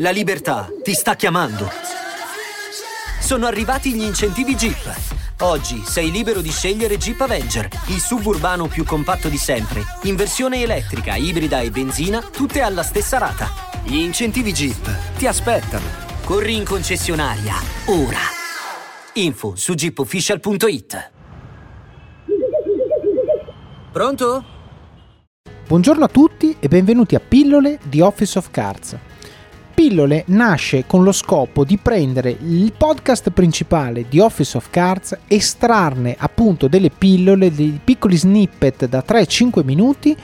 La libertà ti sta chiamando. Sono arrivati gli incentivi Jeep. Oggi sei libero di scegliere Jeep Avenger, il suburbano più compatto di sempre, in versione elettrica, ibrida e benzina, tutte alla stessa rata. Gli incentivi Jeep ti aspettano. Corri in concessionaria, ora. Info su jeepofficial.it. Pronto? Buongiorno a tutti e benvenuti a Pillole di Office of Cards. Pillole nasce con lo scopo di prendere il podcast principale di Office of Cards, estrarne appunto delle pillole, dei piccoli snippet da 3-5 minuti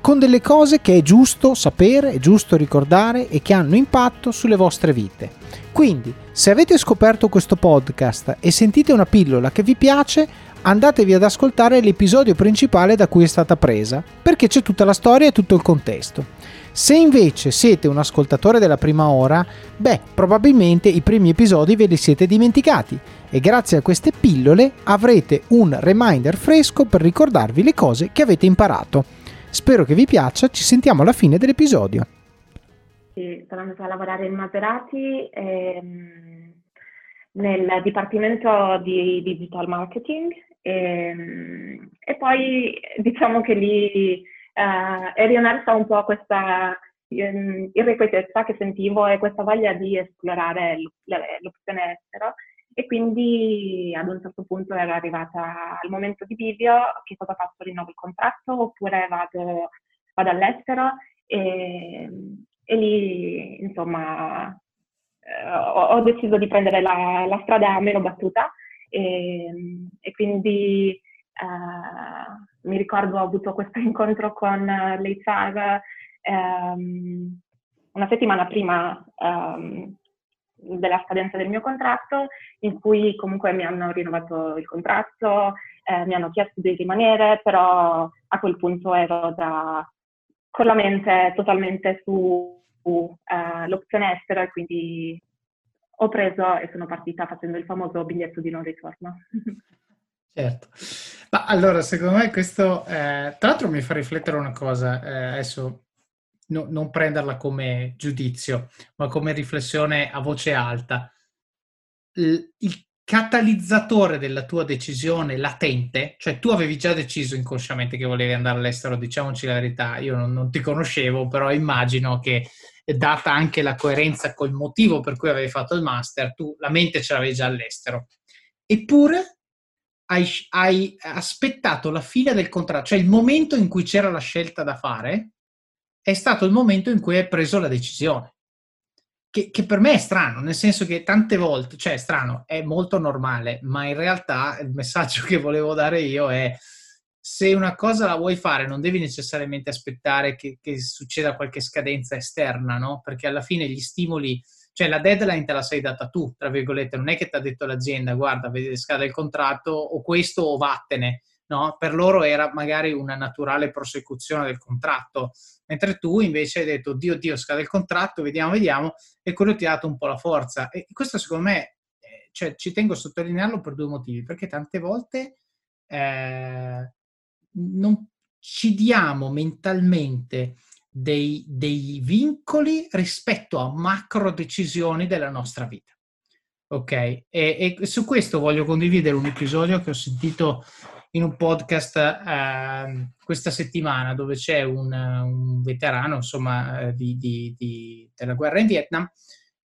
con delle cose che è giusto sapere, è giusto ricordare e che hanno impatto sulle vostre vite. Quindi, se avete scoperto questo podcast e sentite una pillola che vi piace, andatevi ad ascoltare l'episodio principale da cui è stata presa, perché c'è tutta la storia e tutto il contesto. Se invece siete un ascoltatore della prima ora, beh, probabilmente i primi episodi ve li siete dimenticati e grazie a queste pillole avrete un reminder fresco per ricordarvi le cose che avete imparato. Spero che vi piaccia, ci sentiamo alla fine dell'episodio. Sì, sono andata a lavorare in Maserati ehm, nel dipartimento di digital marketing ehm, e poi diciamo che lì eh, è riemersa un po' questa ehm, irrequietezza che sentivo e questa voglia di esplorare l'opzione estero. E quindi ad un certo punto era arrivata al momento di video, che cosa faccio, rinnovo il contratto oppure vado, vado all'estero? E, e, lì insomma eh, ho, ho, deciso di prendere la, la strada meno battuta. E, e quindi eh, mi ricordo ho avuto questo incontro con l'HR ehm, una settimana prima ehm, della scadenza del mio contratto, in cui comunque mi hanno rinnovato il contratto, eh, mi hanno chiesto di rimanere, però a quel punto ero già con la mente totalmente su uh, l'opzione estera e quindi ho preso e sono partita facendo il famoso biglietto di non ritorno. Certo. Ma allora, secondo me questo, eh, tra l'altro mi fa riflettere una cosa, eh, adesso no, non prenderla come giudizio, ma come riflessione a voce alta. Il, il catalizzatore della tua decisione latente, cioè tu avevi già deciso inconsciamente che volevi andare all'estero, diciamoci la verità, io non, non ti conoscevo, però immagino che data anche la coerenza col motivo per cui avevi fatto il master, tu la mente ce l'avevi già all'estero. Eppure hai, hai, aspettato la fine del contratto, cioè il momento in cui c'era la scelta da fare, è stato il momento in cui hai preso la decisione. Che, che, per me è strano, nel senso che tante volte, cioè è strano, è molto normale, ma in realtà il messaggio che volevo dare io è se una cosa la vuoi fare non devi necessariamente aspettare che, che succeda qualche scadenza esterna, no? Perché alla fine gli stimoli cioè la deadline te la sei data tu, tra virgolette, non è che ti ha detto l'azienda guarda, vedi scade il contratto o questo o vattene, no? Per loro era magari una naturale prosecuzione del contratto, mentre tu invece hai detto Dio Dio scade il contratto, vediamo, vediamo, e quello ti ha dato un po' la forza. E questo secondo me, eh, cioè, ci tengo a sottolinearlo per due motivi, perché tante volte eh, non ci diamo mentalmente dei, dei vincoli rispetto a macro decisioni della nostra vita. Ok, e, e, su questo voglio condividere un episodio che ho sentito in un podcast eh, questa settimana dove c'è un, un veterano insomma, eh, di, di, di, della guerra in Vietnam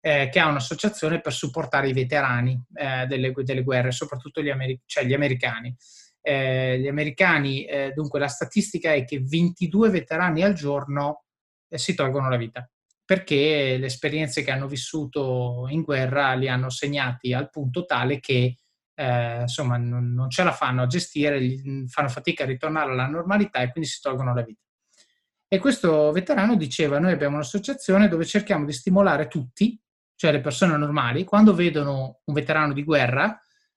eh, che ha un'associazione per supportare i veterani eh, delle, delle, guerre, soprattutto gli, ameri- cioè gli americani. Eh, gli americani, eh, dunque la statistica è che 22 veterani al giorno si tolgono la vita perché le esperienze che hanno vissuto in guerra li hanno segnati al punto tale che eh, insomma non, non, ce la fanno a gestire, fanno fatica a ritornare alla normalità e quindi si tolgono la vita. E questo veterano diceva: Noi abbiamo un'associazione dove cerchiamo di stimolare tutti, cioè le persone normali, quando vedono un veterano di guerra,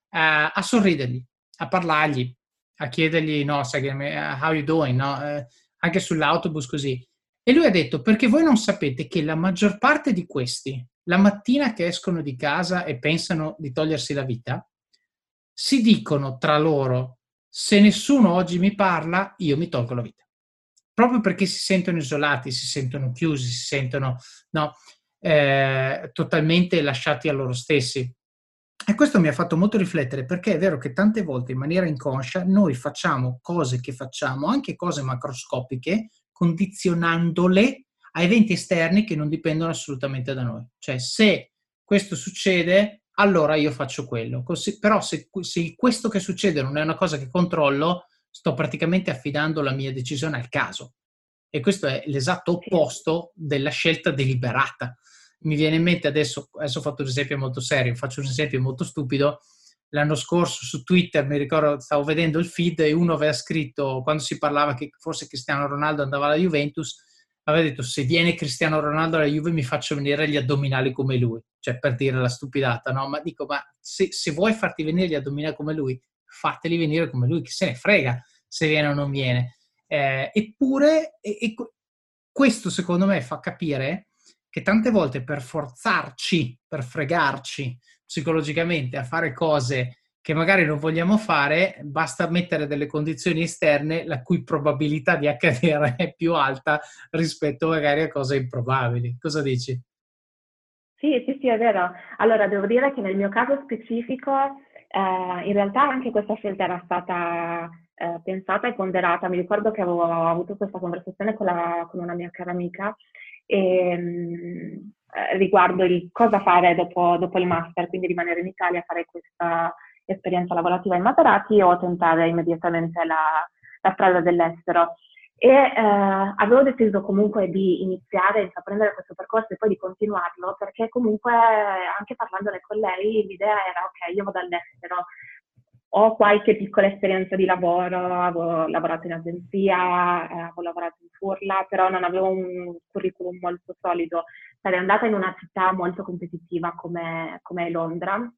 eh, a sorridergli, a parlargli, a chiedergli: No, sai, how you doing? No? Eh, anche sull'autobus così. E lui ha detto, perché voi non sapete che la maggior parte di questi, la mattina che escono di casa e pensano di togliersi la vita, si dicono tra loro, se nessuno oggi mi parla, io mi tolgo la vita. Proprio perché si sentono isolati, si sentono chiusi, si sentono... No? eh, totalmente lasciati a loro stessi. E questo mi ha fatto molto riflettere perché è vero che tante volte in maniera inconscia noi facciamo cose che facciamo, anche cose macroscopiche, condizionandole a eventi esterni che non dipendono assolutamente da noi. Cioè se questo succede, allora io faccio quello. Così, però se, se questo che succede non è una cosa che controllo, sto praticamente affidando la mia decisione al caso. E questo è l'esatto opposto della scelta deliberata. Mi viene in mente adesso, adesso ho fatto un esempio molto serio, faccio un esempio molto stupido. L'anno scorso su Twitter, mi ricordo, stavo vedendo il feed e uno aveva scritto, quando si parlava che forse Cristiano Ronaldo andava alla Juventus, aveva detto se viene Cristiano Ronaldo alla Juve mi faccio venire gli addominali come lui, cioè per dire la stupidata, no? Ma dico, ma se, se vuoi farti venire gli addominali come lui, fateli venire come lui, chi se ne frega se viene o non viene. Eh, eppure, e, e questo secondo me fa capire che tante volte per forzarci, per fregarci psicologicamente a fare cose che magari non vogliamo fare, basta mettere delle condizioni esterne la cui probabilità di accadere è più alta rispetto magari a cose improbabili. Cosa dici? Sì, sì, sì, è vero. Allora, devo dire che nel mio caso specifico, eh, in realtà anche questa scelta era stata eh, pensata e ponderata. Mi ricordo che avevo avuto questa conversazione con, la, con una mia cara amica e, ehm, eh, riguardo il cosa fare dopo, dopo, il master, quindi rimanere in Italia a fare questa esperienza lavorativa in Materati o tentare immediatamente la, la strada dell'estero. E eh, avevo deciso comunque di iniziare, di intraprendere questo percorso e poi di continuarlo perché comunque anche parlandone con lei l'idea era ok, io vado all'estero, ho qualche piccola esperienza di lavoro, avevo lavorato in agenzia, eh, avevo lavorato in Furla, però non avevo un curriculum molto solido. Sarei andata in una città molto competitiva come, come Londra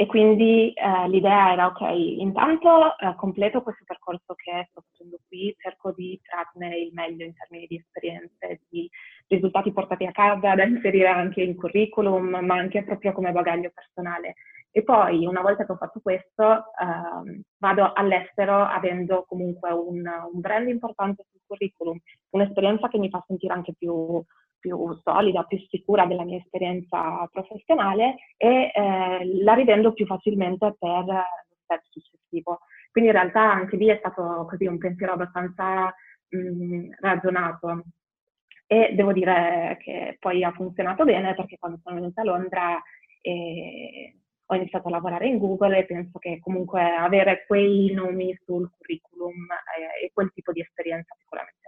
e quindi eh, l'idea era ok, intanto eh, completo questo percorso che sto facendo qui, cerco di trarne il meglio in termini di esperienze, di risultati portati a casa da inserire anche in curriculum, ma anche proprio come bagaglio personale. E poi, una volta che ho fatto questo, eh, vado all'estero avendo comunque un, un, brand importante sul curriculum, un'esperienza che mi fa sentire anche più, più solida, più sicura della mia esperienza professionale e eh, la rivendo più facilmente per lo step successivo. Quindi in realtà anche lì è stato così un pensiero abbastanza mh, ragionato. E devo dire che poi ha funzionato bene perché quando sono venuta a Londra eh, ho iniziato a lavorare in Google e penso che comunque avere quei nomi sul curriculum eh, e quel tipo di esperienza sicuramente.